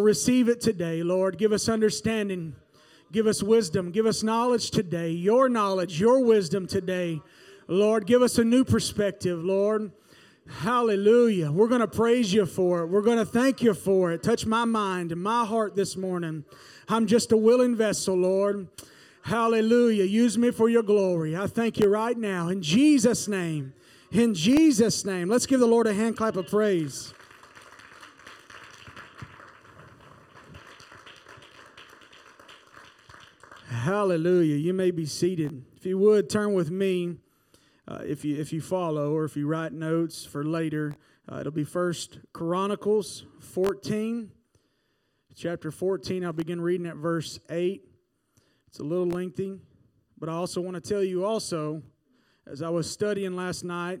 Receive it today, Lord. Give us understanding. Give us wisdom. Give us knowledge today. Your knowledge, your wisdom today. Lord, give us a new perspective, Lord. Hallelujah. We're going to praise you for it. We're going to thank you for it. Touch my mind and my heart this morning. I'm just a willing vessel, Lord. Hallelujah. Use me for your glory. I thank you right now. In Jesus' name. In Jesus' name. Let's give the Lord a hand clap of praise. Hallelujah. You may be seated. If you would, turn with me uh, if you if you follow or if you write notes for later, uh, it'll be First Chronicles 14, chapter 14. I'll begin reading at verse 8. It's a little lengthy, but I also want to tell you also, as I was studying last night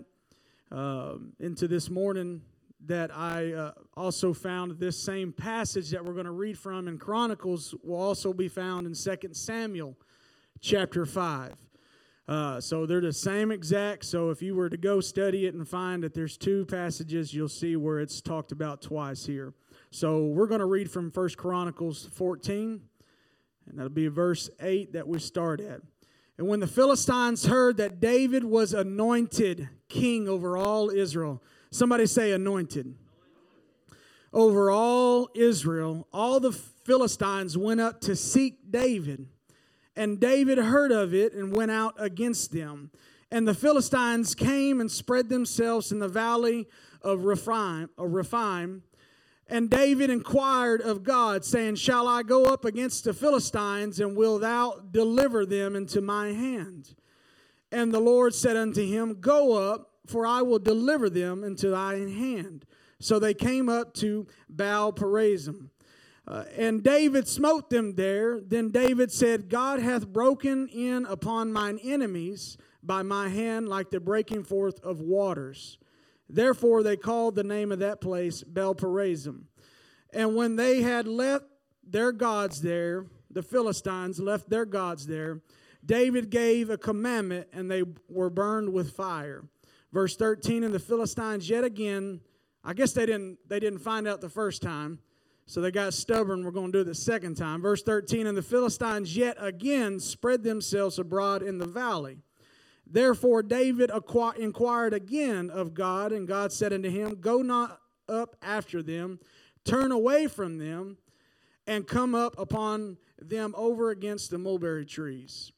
uh, into this morning, that I uh, also found this same passage that we're going to read from in Chronicles will also be found in Second Samuel chapter 5. Uh, so they're the same exact. So if you were to go study it and find that there's two passages, you'll see where it's talked about twice here. So we're going to read from First Chronicles 14, and that'll be verse 8 that we start at. And when the Philistines heard that David was anointed king over all Israel, somebody say anointed. Over all Israel, all the Philistines went up to seek David and David heard of it and went out against them. And the Philistines came and spread themselves in the valley of Rephaim. Of Rephaim. And David inquired of God, saying, Shall I go up against the Philistines, and will thou deliver them into my hand? And the Lord said unto him, Go up, for I will deliver them into thine hand. So they came up to Baal Perazim. Uh, and David smote them there. Then David said, God hath broken in upon mine enemies by my hand like the breaking forth of waters. Therefore they called the name of that place Baal Perazim. And when they had left their gods there, the Philistines left their gods there, David gave a commandment and they were burned with fire. Verse 13, and the Philistines yet again, I guess they didn't, they didn't find out the first time so they got stubborn. We're going to do it the second time. Verse 13 And the Philistines yet again spread themselves abroad in the valley. Therefore David inquired again of God, and God said unto him, Go not up after them, turn away from them, and come up upon them over against the mulberry trees.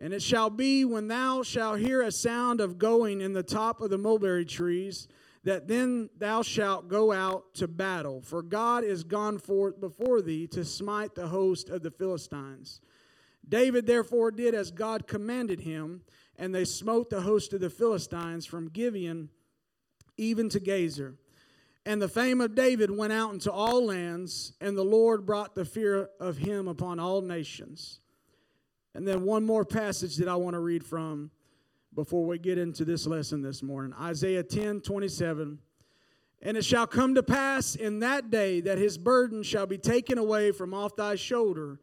And it shall be when thou shalt hear a sound of going in the top of the mulberry trees, that then thou shalt go out to battle, for God is gone forth before thee to smite the host of the Philistines. David therefore did as God commanded him, and they smote the host of the Philistines from Gibeon even to Gazer. And the fame of David went out into all lands, and the Lord brought the fear of him upon all nations. And then one more passage that I want to read from before we get into this lesson this morning. Isaiah 10 27. And it shall come to pass in that day that his burden shall be taken away from off thy shoulder,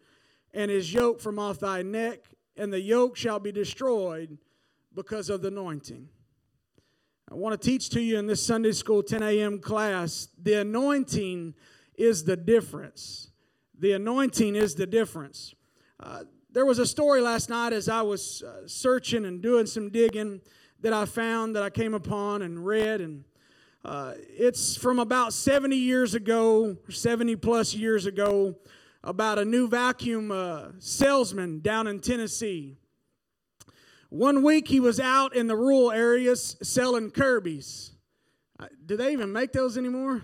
and his yoke from off thy neck, and the yoke shall be destroyed because of the anointing. I want to teach to you in this Sunday school 10 a.m. class the anointing is the difference. The anointing is the difference. Uh, there was a story last night as I was uh, searching and doing some digging that I found that I came upon and read. And uh, it's from about 70 years ago, 70 plus years ago, about a new vacuum uh, salesman down in Tennessee. One week he was out in the rural areas selling Kirby's. Uh, do they even make those anymore?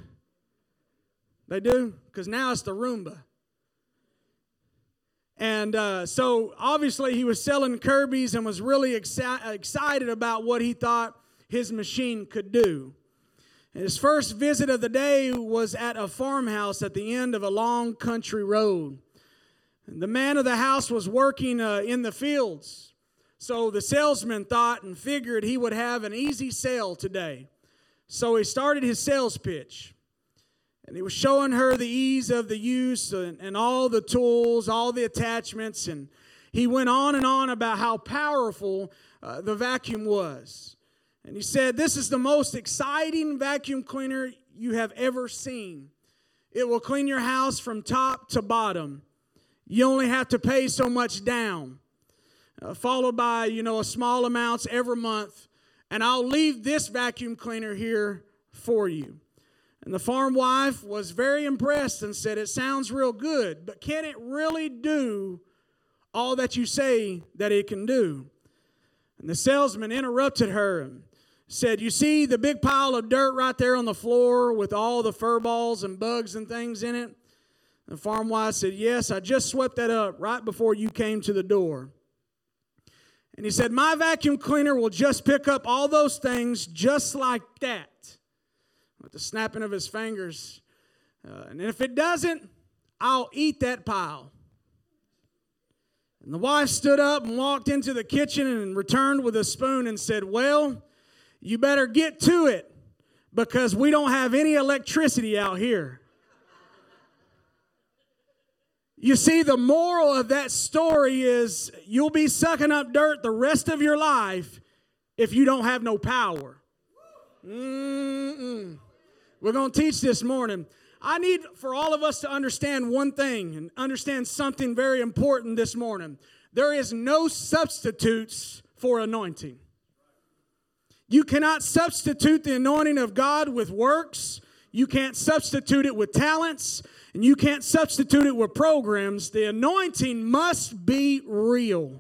They do? Because now it's the Roomba. And uh, so obviously he was selling Kirby's and was really exci- excited about what he thought his machine could do. And his first visit of the day was at a farmhouse at the end of a long country road. And the man of the house was working uh, in the fields. So the salesman thought and figured he would have an easy sale today. So he started his sales pitch. And he was showing her the ease of the use and, and all the tools, all the attachments. And he went on and on about how powerful uh, the vacuum was. And he said, This is the most exciting vacuum cleaner you have ever seen. It will clean your house from top to bottom. You only have to pay so much down, uh, followed by, you know, a small amounts every month. And I'll leave this vacuum cleaner here for you. And the farm wife was very impressed and said, It sounds real good, but can it really do all that you say that it can do? And the salesman interrupted her and said, You see the big pile of dirt right there on the floor with all the fur balls and bugs and things in it? The farm wife said, Yes, I just swept that up right before you came to the door. And he said, My vacuum cleaner will just pick up all those things just like that with the snapping of his fingers. Uh, and if it doesn't, I'll eat that pile. And the wife stood up and walked into the kitchen and returned with a spoon and said, Well, you better get to it because we don't have any electricity out here. You see, the moral of that story is you'll be sucking up dirt the rest of your life if you don't have no power. Mm-mm. We're going to teach this morning. I need for all of us to understand one thing and understand something very important this morning. There is no substitutes for anointing. You cannot substitute the anointing of God with works. You can't substitute it with talents. And you can't substitute it with programs. The anointing must be real.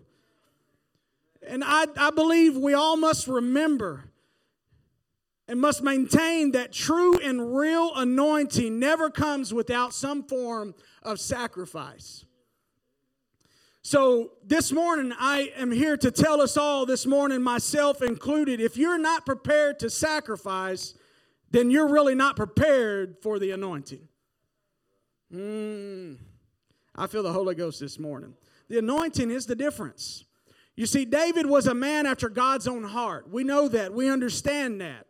And I, I believe we all must remember and must maintain that true and real anointing never comes without some form of sacrifice. So, this morning, I am here to tell us all, this morning, myself included, if you're not prepared to sacrifice, then you're really not prepared for the anointing. Mm, I feel the Holy Ghost this morning. The anointing is the difference. You see, David was a man after God's own heart. We know that, we understand that.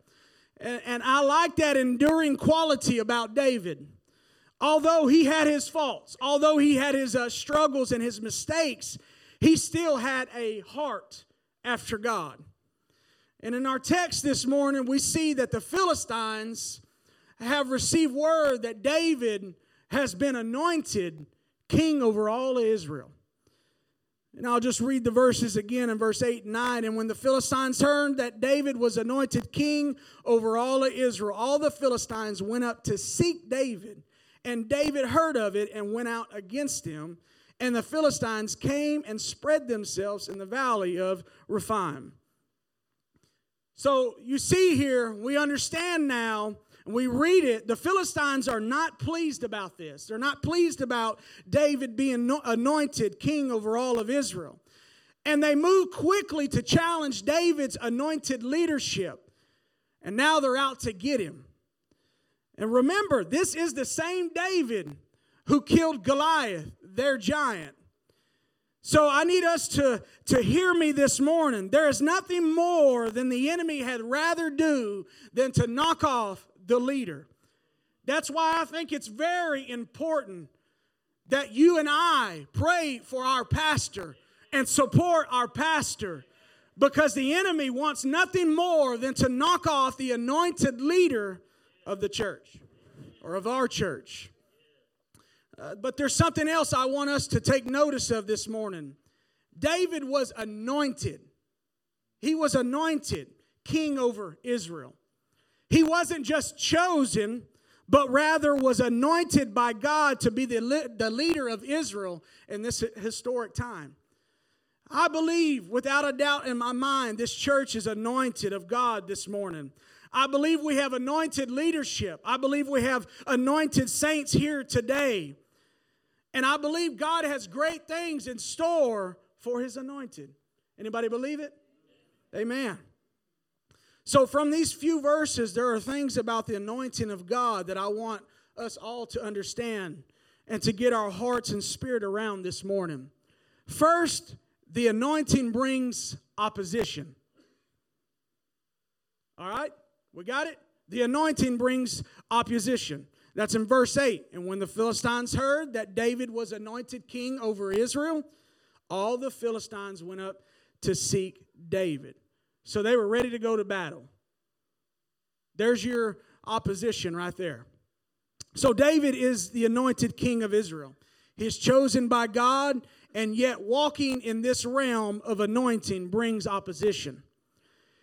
And, and I like that enduring quality about David. Although he had his faults, although he had his uh, struggles and his mistakes, he still had a heart after God. And in our text this morning, we see that the Philistines have received word that David has been anointed king over all of Israel. And I'll just read the verses again in verse 8 and 9. And when the Philistines heard that David was anointed king over all of Israel, all the Philistines went up to seek David. And David heard of it and went out against him. And the Philistines came and spread themselves in the valley of Rephaim. So you see here, we understand now we read it, the Philistines are not pleased about this. They're not pleased about David being anointed king over all of Israel. And they move quickly to challenge David's anointed leadership. And now they're out to get him. And remember, this is the same David who killed Goliath, their giant. So I need us to, to hear me this morning. There is nothing more than the enemy had rather do than to knock off the leader. That's why I think it's very important that you and I pray for our pastor and support our pastor because the enemy wants nothing more than to knock off the anointed leader of the church or of our church. Uh, but there's something else I want us to take notice of this morning. David was anointed, he was anointed king over Israel. He wasn't just chosen, but rather was anointed by God to be the, the leader of Israel in this historic time. I believe, without a doubt in my mind, this church is anointed of God this morning. I believe we have anointed leadership. I believe we have anointed saints here today. And I believe God has great things in store for his anointed. Anybody believe it? Amen. So, from these few verses, there are things about the anointing of God that I want us all to understand and to get our hearts and spirit around this morning. First, the anointing brings opposition. All right? We got it? The anointing brings opposition. That's in verse 8. And when the Philistines heard that David was anointed king over Israel, all the Philistines went up to seek David. So they were ready to go to battle. There's your opposition right there. So, David is the anointed king of Israel. He's chosen by God, and yet walking in this realm of anointing brings opposition.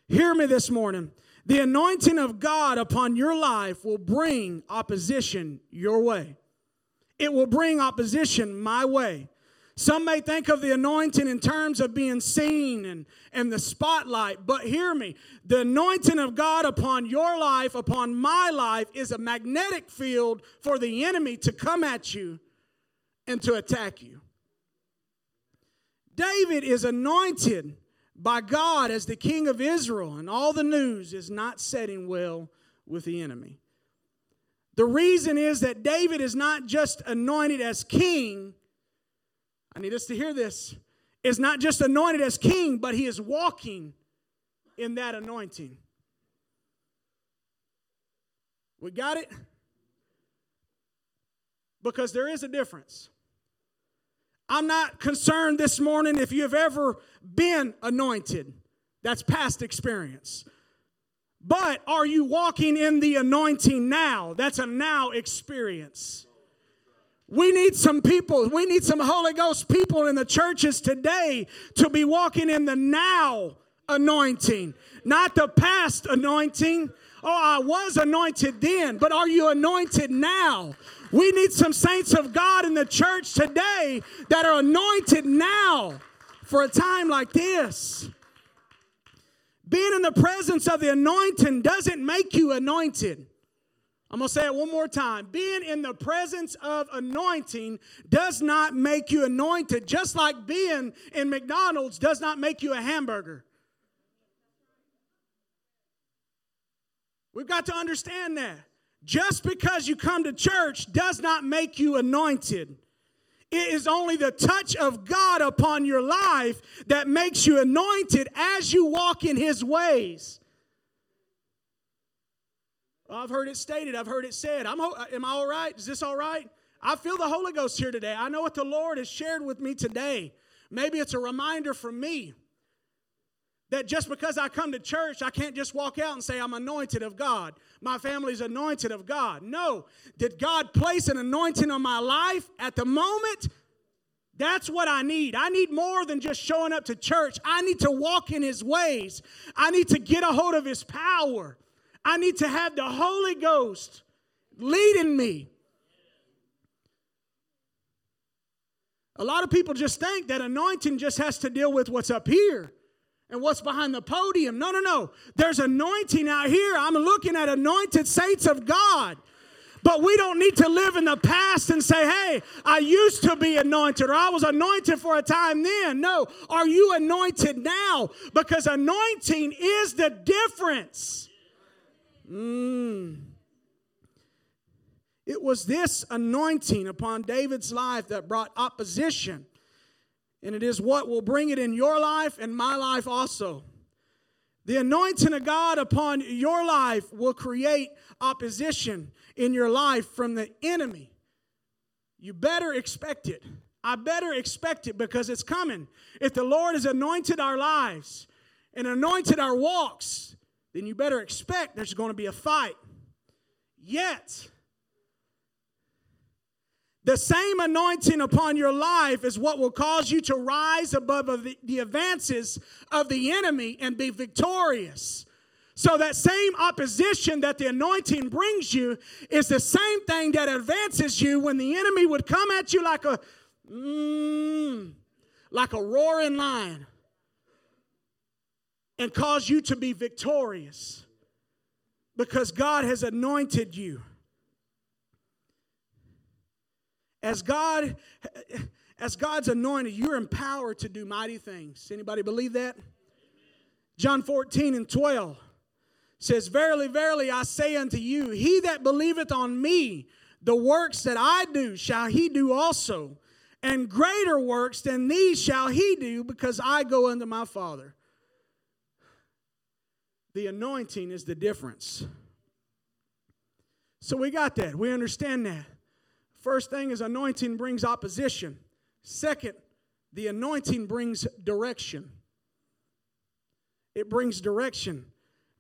Hear me this morning. The anointing of God upon your life will bring opposition your way. It will bring opposition my way. Some may think of the anointing in terms of being seen and, and the spotlight, but hear me. The anointing of God upon your life, upon my life, is a magnetic field for the enemy to come at you and to attack you. David is anointed by God as the king of Israel, and all the news is not setting well with the enemy. The reason is that David is not just anointed as king I need us to hear this, is not just anointed as king, but he is walking in that anointing. We got it? Because there is a difference. I'm not concerned this morning if you have ever been anointed. That's past experience. But are you walking in the anointing now? That's a now experience. We need some people, we need some Holy Ghost people in the churches today to be walking in the now anointing, not the past anointing. Oh, I was anointed then, but are you anointed now? We need some saints of God in the church today that are anointed now for a time like this. Being in the presence of the anointing doesn't make you anointed. I'm going to say it one more time. Being in the presence of anointing does not make you anointed, just like being in McDonald's does not make you a hamburger. We've got to understand that. Just because you come to church does not make you anointed. It is only the touch of God upon your life that makes you anointed as you walk in His ways. I've heard it stated, I've heard it said. I'm, am I all right? Is this all right? I feel the Holy Ghost here today. I know what the Lord has shared with me today. Maybe it's a reminder for me that just because I come to church, I can't just walk out and say, I'm anointed of God. My family's anointed of God. No. Did God place an anointing on my life at the moment? That's what I need. I need more than just showing up to church. I need to walk in His ways. I need to get a hold of His power. I need to have the Holy Ghost leading me. A lot of people just think that anointing just has to deal with what's up here and what's behind the podium. No, no, no. There's anointing out here. I'm looking at anointed saints of God. But we don't need to live in the past and say, hey, I used to be anointed or I was anointed for a time then. No, are you anointed now? Because anointing is the difference. Mm. It was this anointing upon David's life that brought opposition. And it is what will bring it in your life and my life also. The anointing of God upon your life will create opposition in your life from the enemy. You better expect it. I better expect it because it's coming. If the Lord has anointed our lives and anointed our walks, then you better expect there's going to be a fight. Yet, the same anointing upon your life is what will cause you to rise above the, advances of the enemy and be victorious. So, that same opposition that the anointing brings you is the same thing that advances you when the enemy would come at you like a, mm, like a roaring lion and cause you to be victorious because God has anointed you. As God as God's anointed, you're empowered to do mighty things. Anybody believe that? John 14 and 12 says, Verily, verily, I say unto you, he that believeth on me, the works that I do shall he do also, and greater works than these shall he do, because I go unto my Father. The anointing is the difference. So we got that. We understand that. First thing is anointing brings opposition. Second, the anointing brings direction. It brings direction.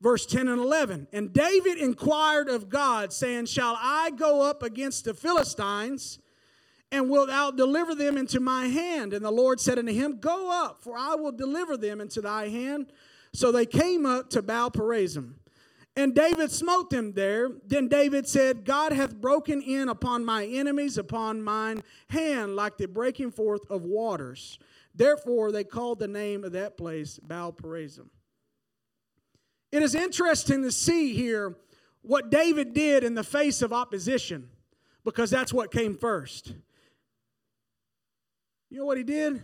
Verse 10 and 11. And David inquired of God, saying, Shall I go up against the Philistines? And wilt thou deliver them into my hand? And the Lord said unto him, Go up, for I will deliver them into thy hand. So they came up to Baal Perazim. And David smote them there. Then David said, God hath broken in upon my enemies, upon mine hand, like the breaking forth of waters. Therefore, they called the name of that place Baal Perazim. It is interesting to see here what David did in the face of opposition, because that's what came first. You know what he did?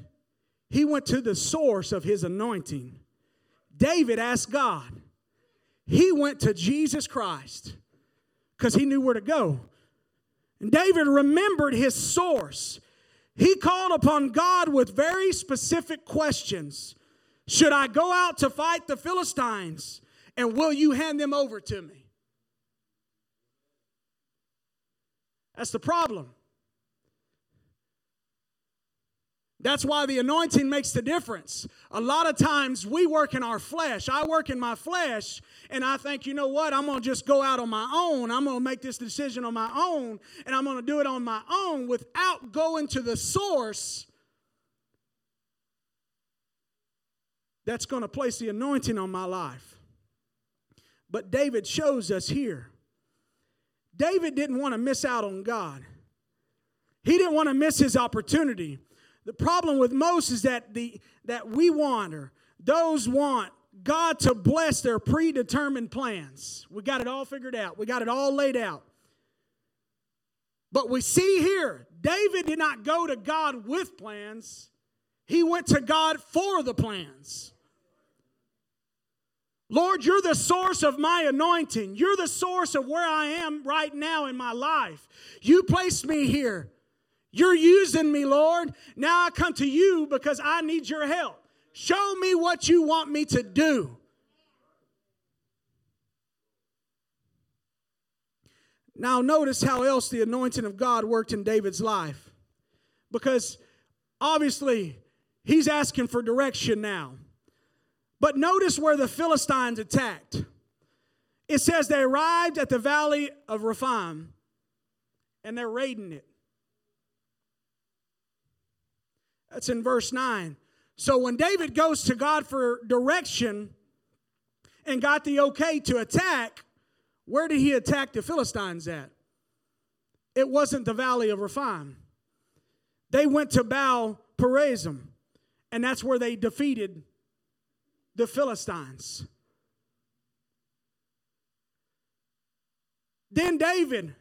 He went to the source of his anointing. David asked God. He went to Jesus Christ because he knew where to go. And David remembered his source. He called upon God with very specific questions Should I go out to fight the Philistines? And will you hand them over to me? That's the problem. That's why the anointing makes the difference. A lot of times we work in our flesh. I work in my flesh, and I think, you know what? I'm going to just go out on my own. I'm going to make this decision on my own, and I'm going to do it on my own without going to the source that's going to place the anointing on my life. But David shows us here. David didn't want to miss out on God. He didn't want to miss his opportunity. The problem with most is that the that we want or those want God to bless their predetermined plans. We got it all figured out. We got it all laid out. But we see here, David did not go to God with plans. He went to God for the plans. Lord, you're the source of my anointing. You're the source of where I am right now in my life. You placed me here. You're using me, Lord. Now I come to you because I need your help. Show me what you want me to do. Now, notice how else the anointing of God worked in David's life. Because obviously, he's asking for direction now. But notice where the Philistines attacked. It says they arrived at the valley of Rephaim and they're raiding it. That's in verse 9. So when David goes to God for direction and got the okay to attack, where did he attack the Philistines at? It wasn't the valley of Rephaim. They went to Baal Perazim, and that's where they defeated the Philistines. Then David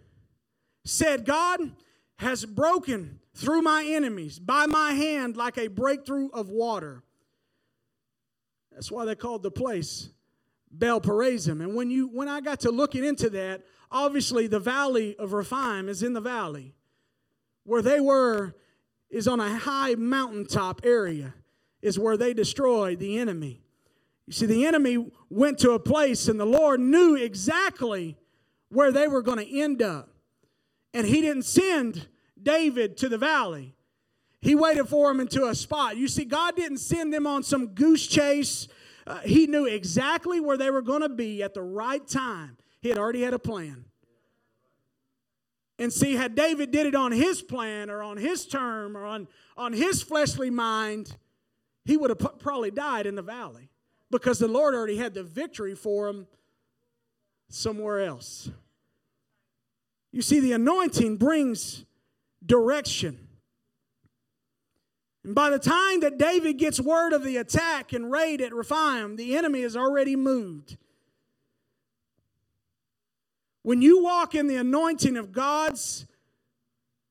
said, God has broken through my enemies by my hand like a breakthrough of water. That's why they called the place Baal Perazim. And when you when I got to looking into that, obviously the valley of Rephaim is in the valley. Where they were is on a high mountaintop area, is where they destroyed the enemy. You see, the enemy went to a place and the Lord knew exactly where they were going to end up. And he didn't send David to the valley. He waited for him into a spot. You see, God didn't send them on some goose chase. Uh, he knew exactly where they were going to be at the right time. He had already had a plan. And see, had David did it on his plan or on his term or on, on his fleshly mind, he would have probably died in the valley because the Lord already had the victory for him somewhere else. You see, the anointing brings direction. And by the time that David gets word of the attack and raid at Rephaim, the enemy has already moved. When you walk in the anointing of God's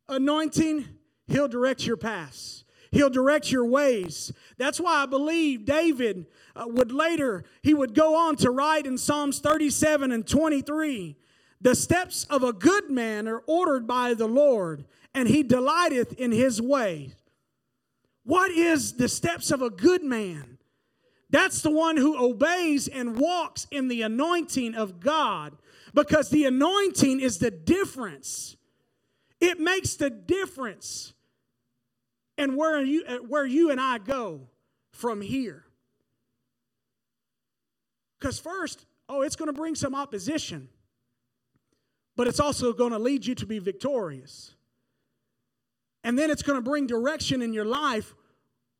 anointing, He'll direct your paths. He'll direct your ways. That's why I believe David uh, would later, he would go on to write in Psalms 37 and 23 The steps of a good man are ordered by the Lord, and he delighteth in his way. What is the steps of a good man? That's the one who obeys and walks in the anointing of God because the anointing is the difference. It makes the difference in where you, where you and I go from here. Because first, Oh, it's going to bring some opposition, but it's also going to lead you to be victorious. And then it's going to bring direction in your life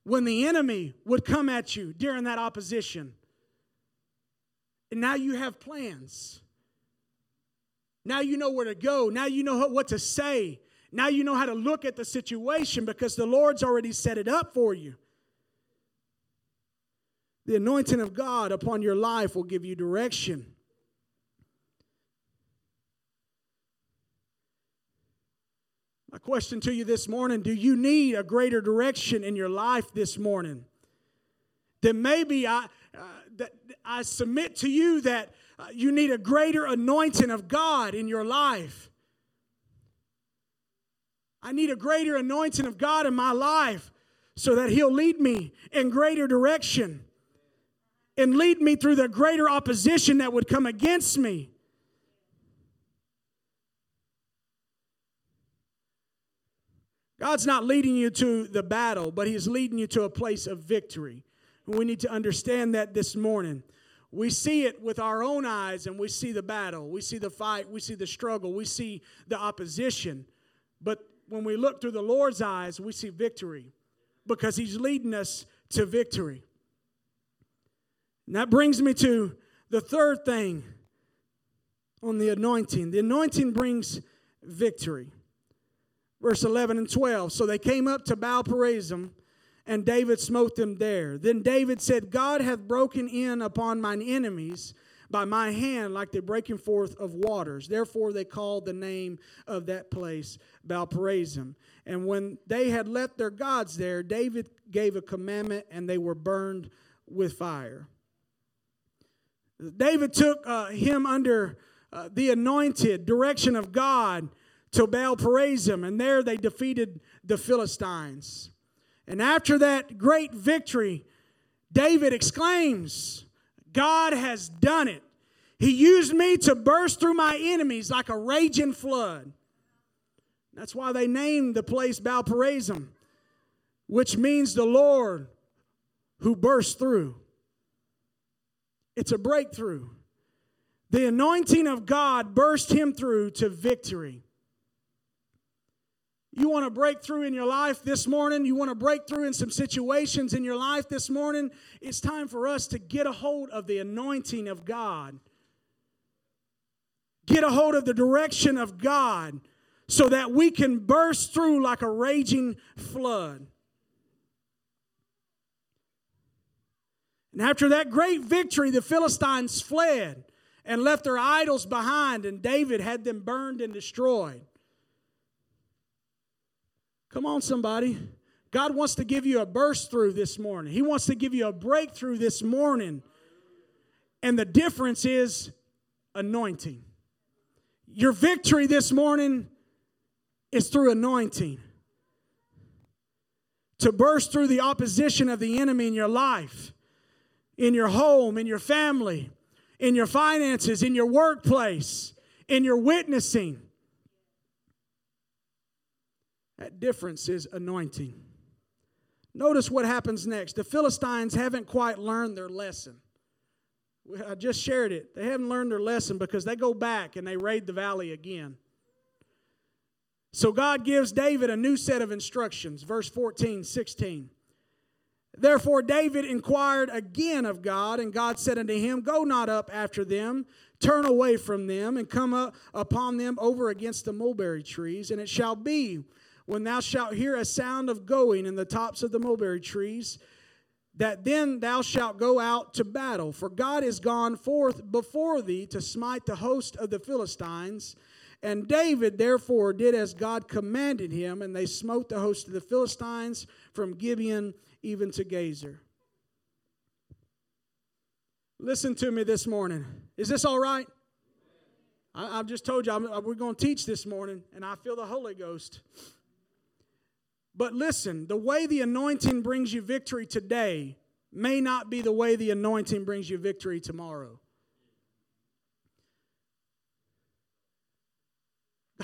when the enemy would come at you during that opposition. And now you have plans. Now you know where to go. Now you know what to say. Now you know how to look at the situation because the Lord's already set it up for you. The anointing of God upon your life will give you direction. My question to you this morning do you need a greater direction in your life this morning? Then maybe I, uh, that I submit to you that uh, you need a greater anointing of God in your life. I need a greater anointing of God in my life so that He'll lead me in greater direction and lead me through the greater opposition that would come against me. God's not leading you to the battle, but He's leading you to a place of victory. And we need to understand that this morning. We see it with our own eyes and we see the battle, we see the fight, we see the struggle, we see the opposition. But when we look through the Lord's eyes, we see victory because He's leading us to victory. And that brings me to the third thing on the anointing. The anointing brings victory verse 11 and 12. So they came up to Baal Perazim, and David smote them there. Then David said, God hath broken in upon mine enemies by my hand like the breaking forth of waters. Therefore they called the name of that place Baal Perazim. And when they had left their gods there, David gave a commandment, and they were burned with fire. David took uh, him under uh, the anointed direction of God to Baal Perazim, and there they defeated the Philistines. And after that great victory, David exclaims, God has done it. He used me to burst through my enemies like a raging flood. That's why they named the place Baal Perazim, which means the Lord who burst through. It's a breakthrough. The anointing of God burst him through to victory. You want to break through in your life this morning? You want to break through in some situations in your life this morning? It's time for us to get a hold of the anointing of God. Get a hold of the direction of God so that we can burst through like a raging flood. And after that great victory, the Philistines fled and left their idols behind, and David had them burned and destroyed. Come on, somebody. God wants to give you a burst through this morning. He wants to give you a breakthrough this morning. And the difference is anointing. Your victory this morning is through anointing. To burst through the opposition of the enemy in your life, in your home, in your family, in your finances, in your workplace, in your witnessing. That difference is anointing. Notice what happens next. The Philistines haven't quite learned their lesson. I just shared it. They haven't learned their lesson because they go back and they raid the valley again. So God gives David a new set of instructions. Verse 14, 16. Therefore, David inquired again of God, and God said unto him, Go not up after them, turn away from them, and come up upon them over against the mulberry trees. And it shall be when thou shalt hear a sound of going in the tops of the mulberry trees, that then thou shalt go out to battle. For God is gone forth before thee to smite the host of the Philistines. And David therefore did as God commanded him, and they smote the host of the Philistines from Gibeon even to Gazer. Listen to me this morning. Is this all right? I, have just told you I'm, we're going to teach this morning, and I feel the Holy Ghost. But listen, the way the anointing brings you victory today may not be the way the anointing brings you victory tomorrow.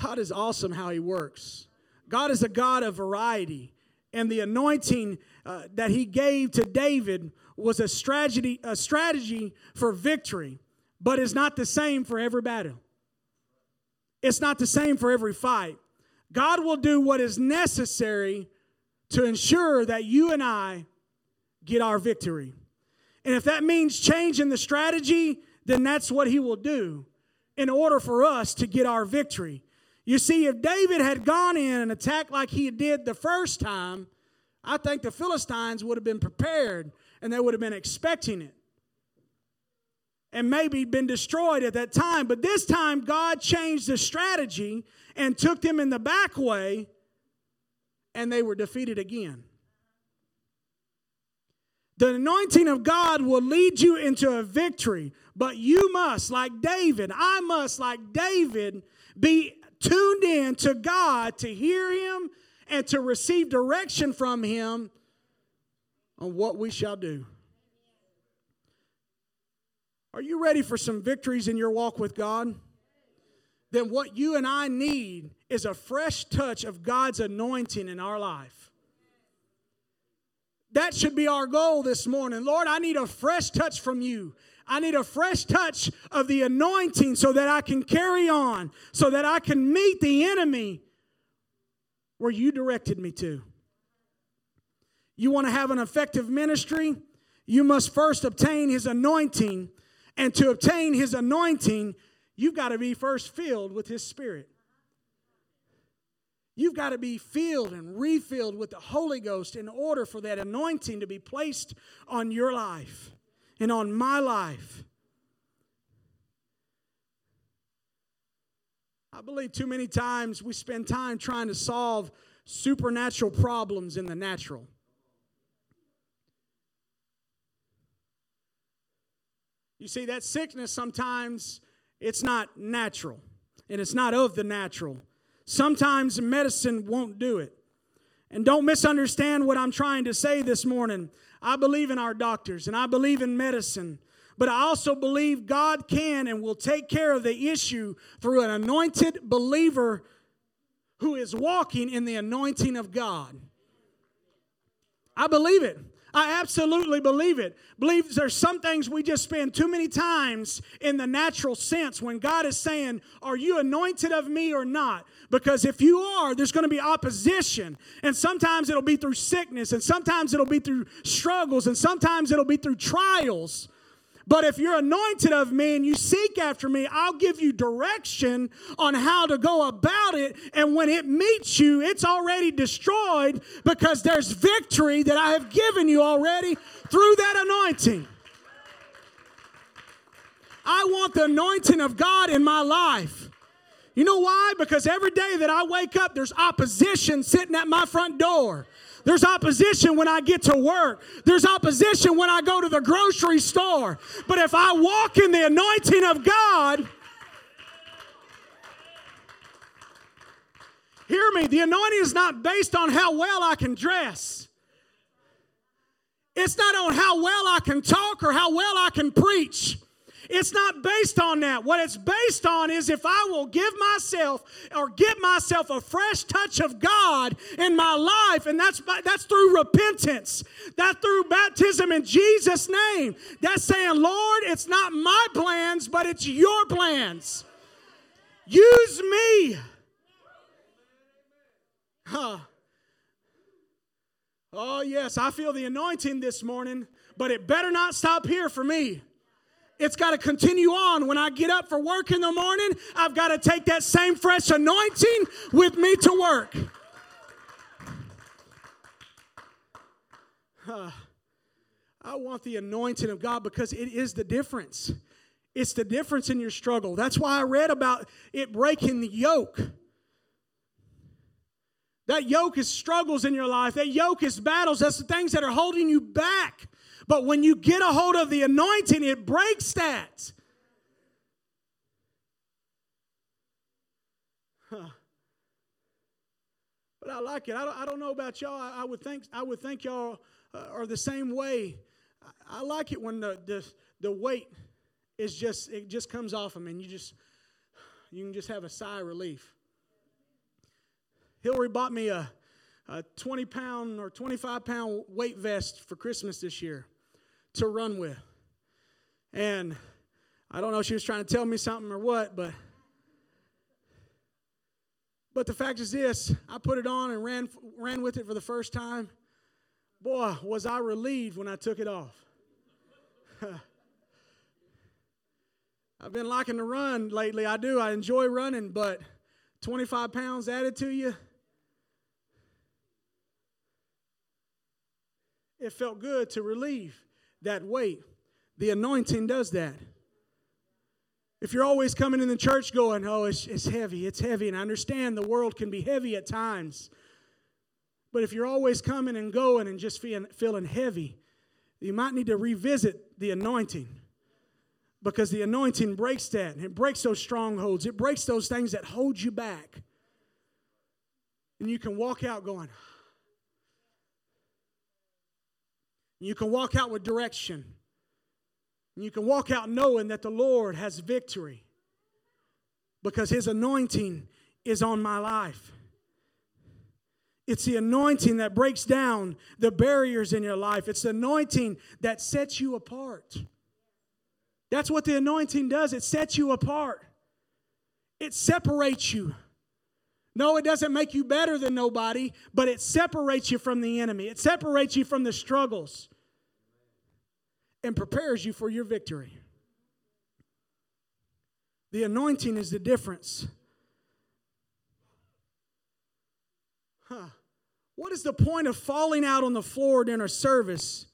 God is awesome how He works. God is a God of variety. And the anointing uh, that He gave to David was a strategy, a strategy for victory. but it's not the same for every battle. It's not the same for every fight. God will do what is necessary to ensure that you and I get our victory. And if that means changing the strategy, then that's what he will do in order for us to get our victory. You see, if David had gone in and attacked like he did the first time, I think the Philistines would have been prepared and they would have been expecting it and maybe been destroyed at that time. But this time, God changed the strategy and took them in the back way, and they were defeated again. The anointing of God will lead you into a victory, but you must, like David, I must, like David, be tuned in to God to hear Him and to receive direction from Him on what we shall do. Are you ready for some victories in your walk with God? Then what you and I need is a fresh touch of God's anointing in our life. That should be our goal this morning. Lord, I need a fresh touch from you. I need a fresh touch of the anointing so that I can carry on, so that I can meet the enemy where you directed me to. You want to have an effective ministry? You must first obtain his anointing. And to obtain his anointing, you've got to be first filled with his spirit. You've got to be filled and refilled with the Holy Ghost in order for that anointing to be placed on your life and on my life. I believe too many times we spend time trying to solve supernatural problems in the natural. You see, that sickness sometimes it's not natural and it's not of the natural. Sometimes medicine won't do it. And don't misunderstand what I'm trying to say this morning. I believe in our doctors and I believe in medicine, but I also believe God can and will take care of the issue through an anointed believer who is walking in the anointing of God. I believe it. I absolutely believe it. Believe there's some things we just spend too many times in the natural sense when God is saying, Are you anointed of me or not? Because if you are, there's going to be opposition. And sometimes it'll be through sickness, and sometimes it'll be through struggles, and sometimes it'll be through trials. But if you're anointed of me and you seek after me, I'll give you direction on how to go about it. And when it meets you, it's already destroyed because there's victory that I have given you already through that anointing. I want the anointing of God in my life. You know why? Because every day that I wake up, there's opposition sitting at my front door. There's opposition when I get to work. There's opposition when I go to the grocery store. But if I walk in the anointing of God, hear me, the anointing is not based on how well I can dress. It's not on how well I can talk or how well I can preach. It's not based on that. What it's based on is if I will give myself or get myself a fresh touch of God in my life, and that's that's through repentance. That through baptism in Jesus' name. That's saying, Lord, it's not my plans, but it's your plans. Use me. Huh. Oh, yes, I feel the anointing this morning, but it better not stop here for me. It's got to continue on. When I get up for work in the morning, I've got to take that same fresh anointing with me to work. Uh, I want the anointing of God because it is the difference. It's the difference in your struggle. That's why I read about it breaking the yoke. That yoke is struggles in your life. That yoke is battles. That's the things that are holding you back. But when you get a hold of the anointing, it breaks that. But I like it. I don't, I don't know about y'all. I, I, would think I would think y'all uh, are the same way. I, I like it when the, the the weight is just it just comes off of them and you just you can just have a sigh of relief. Hillary bought me a, a 20 pound or 25 pound weight vest for Christmas this year to run with. And I don't know if she was trying to tell me something or what, but but the fact is this, I put it on and ran ran with it for the first time. Boy, was I relieved when I took it off. I've been liking to run lately. I do. I enjoy running, but 25 pounds added to you, it felt good to relieve that weight. The anointing does that. If you're always coming in the church going, oh, it's, it's heavy, it's heavy, and I understand the world can be heavy at times. But if you're always coming and going and just feeling, feeling heavy, you might need to revisit the anointing because the anointing breaks that. It breaks those strongholds, it breaks those things that hold you back. And you can walk out going, you can walk out with direction. You can walk out knowing that the Lord has victory because His anointing is on my life. It's the anointing that breaks down the barriers in your life. It's the anointing that sets you apart. That's what the anointing does it sets you apart, it separates you. No, it doesn't make you better than nobody, but it separates you from the enemy, it separates you from the struggles and prepares you for your victory. The anointing is the difference. Huh. What is the point of falling out on the floor during a service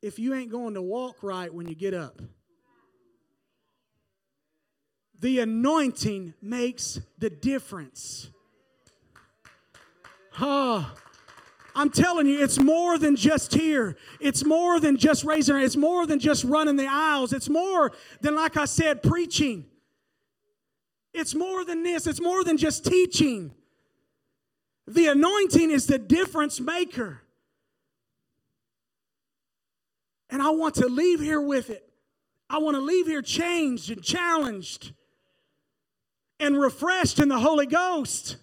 if you ain't going to walk right when you get up? The anointing makes the difference. Huh. I'm telling you, it's more than just here. It's more than just raising. It's more than just running the aisles. It's more than, like I said, preaching. It's more than this. It's more than just teaching. The anointing is the difference maker. And I want to leave here with it. I want to leave here changed and challenged and refreshed in the Holy Ghost.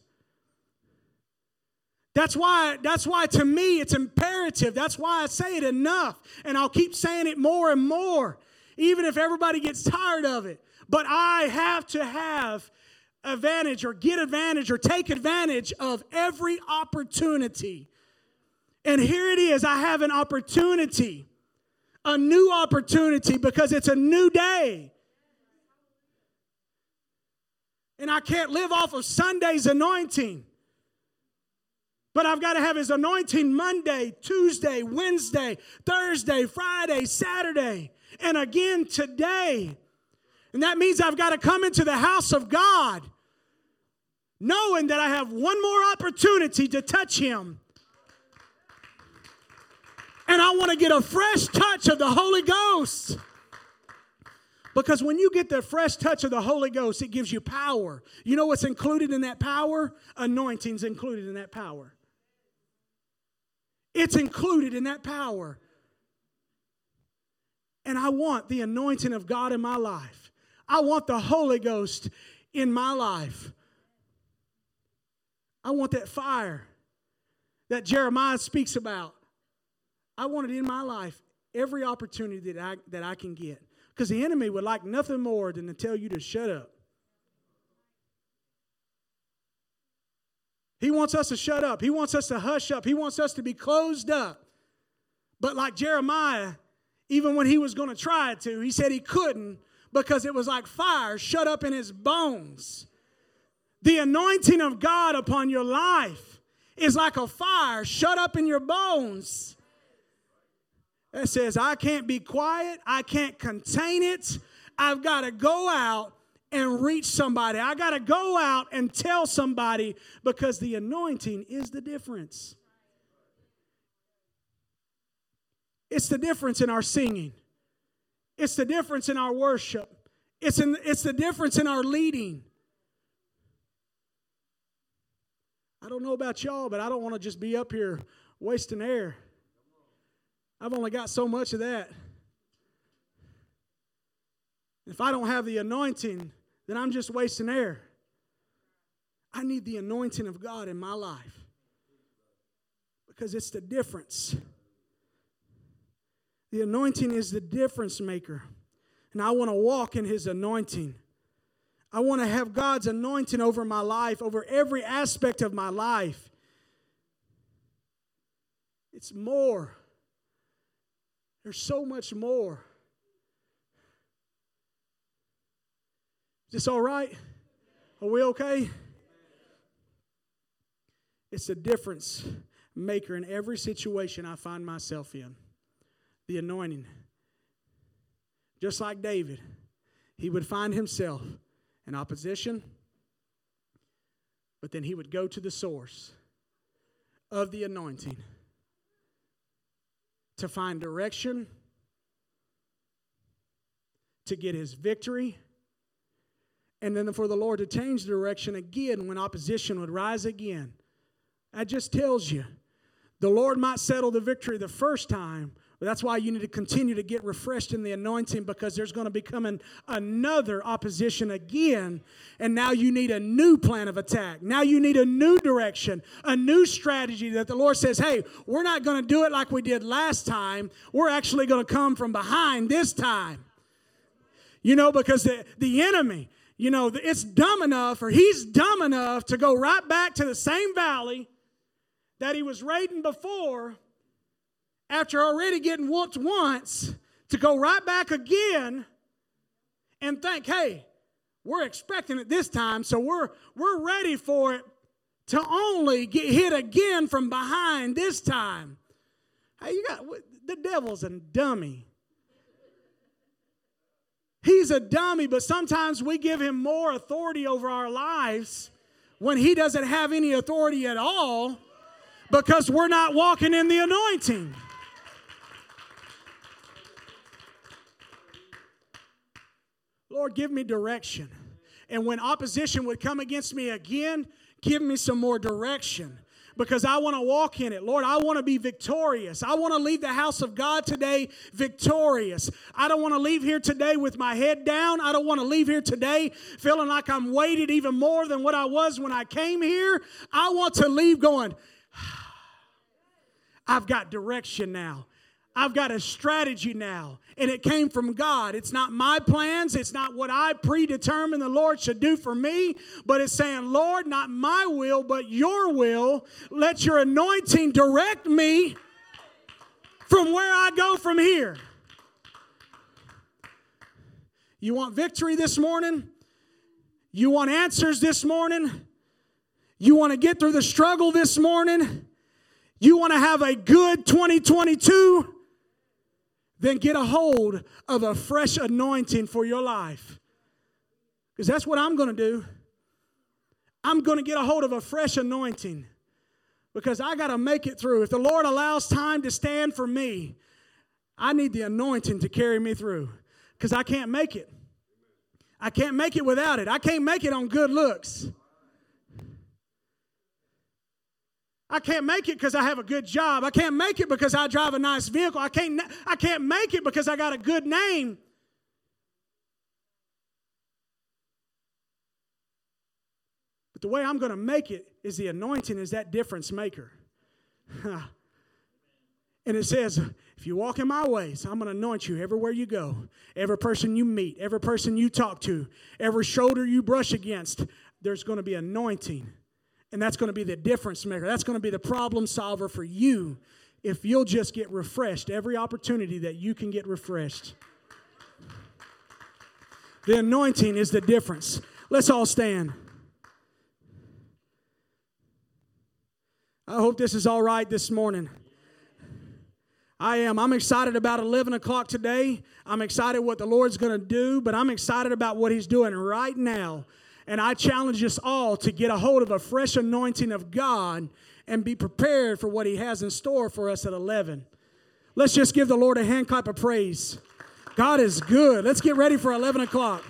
That's why, that's why to me it's imperative. That's why I say it enough. And I'll keep saying it more and more, even if everybody gets tired of it. But I have to have advantage or get advantage or take advantage of every opportunity. And here it is I have an opportunity, a new opportunity because it's a new day. And I can't live off of Sunday's anointing. But I've got to have his anointing Monday, Tuesday, Wednesday, Thursday, Friday, Saturday, and again today. And that means I've got to come into the house of God knowing that I have one more opportunity to touch him. And I want to get a fresh touch of the Holy Ghost. Because when you get the fresh touch of the Holy Ghost, it gives you power. You know what's included in that power? Anointing's included in that power. It's included in that power. And I want the anointing of God in my life. I want the Holy Ghost in my life. I want that fire that Jeremiah speaks about. I want it in my life every opportunity that I, that I can get. Because the enemy would like nothing more than to tell you to shut up. He wants us to shut up. He wants us to hush up. He wants us to be closed up. But like Jeremiah, even when he was going to try to, he said he couldn't because it was like fire shut up in his bones. The anointing of God upon your life is like a fire shut up in your bones. that says, I can't be quiet, I can't contain it. I've got to go out and reach somebody. I got to go out and tell somebody because the anointing is the difference. It's the difference in our singing. It's the difference in our worship. It's, in, it's the difference in our leading. I don't know about y'all, but I don't want to just be up here wasting air. I've only got so much of that. If I don't have the anointing, then I'm just wasting air. I need the anointing of God in my life because it's the difference. The anointing is the difference maker. And I want to walk in His anointing. I want to have God's anointing over my life, over every aspect of my life. It's more. There's so much more. This all right? Are we okay? It's a difference maker in every situation I find myself in. The anointing. Just like David, he would find himself in opposition, but then he would go to the source of the anointing to find direction, to get his victory, and then for the Lord to change the direction again when opposition would rise again. That just tells you the Lord might settle the victory the first time, but that's why you need to continue to get refreshed in the anointing because there's going to be coming another opposition again. And now you need a new plan of attack. Now you need a new direction, a new strategy that the Lord says, hey, we're not going to do it like we did last time. We're actually going to come from behind this time. You know, because the, the enemy, you know, it's dumb enough or he's dumb enough to go right back to the same valley that he was raiding before after already getting whooped once to go right back again and think, hey, we're expecting it this time, so we're, we're ready for it to only get hit again from behind this time. Hey, you got the devil's a dummy. He's a dummy, but sometimes we give him more authority over our lives when he doesn't have any authority at all because we're not walking in the anointing. Lord, give me direction. And when opposition would come against me again, give me some more direction because I want to walk in it. Lord, I want to be victorious. I want to leave the house of God today victorious. I don't want to leave here today with my head down. I don't want to leave here today feeling like I'm weighted even more than what I was when I came here. I want to leave going, I've got direction now. I've got a strategy now, and it came from God. It's not my plans, it's not what I predetermined the Lord should do for me, but it's saying, Lord, not my will, but your will. Let your anointing direct me from where I go from here. You want victory this morning? You want answers this morning? You want to get through the struggle this morning? You want to have a good 2022? Then get a hold of a fresh anointing for your life. Because that's what I'm going to do. I'm going to get a hold of a fresh anointing because I got to make it through. If the Lord allows time to stand for me, I need the anointing to carry me through because I can't make it. I can't make it without it. I can't make it on good looks. I can't make it because I have a good job. I can't make it because I drive a nice vehicle. I can't, I can't make it because I got a good name. But the way I'm going to make it is the anointing is that difference maker. and it says, if you walk in my ways, I'm going to anoint you everywhere you go. Every person you meet, every person you talk to, every shoulder you brush against, there's going to be anointing and that's going to be the difference maker. That's going to be the problem solver for you if you'll just get refreshed every opportunity that you can get refreshed. The anointing is the difference. Let's all stand. I hope this is all right this morning. I am. I'm excited about 11 o'clock today. I'm excited what the Lord's going to do, but I'm excited about what He's doing right now. And I challenge us all to get a hold of a fresh anointing of God and be prepared for what He has in store for us at 11. Let's just give the Lord a hand clap of praise. God is good. Let's get ready for 11 o'clock.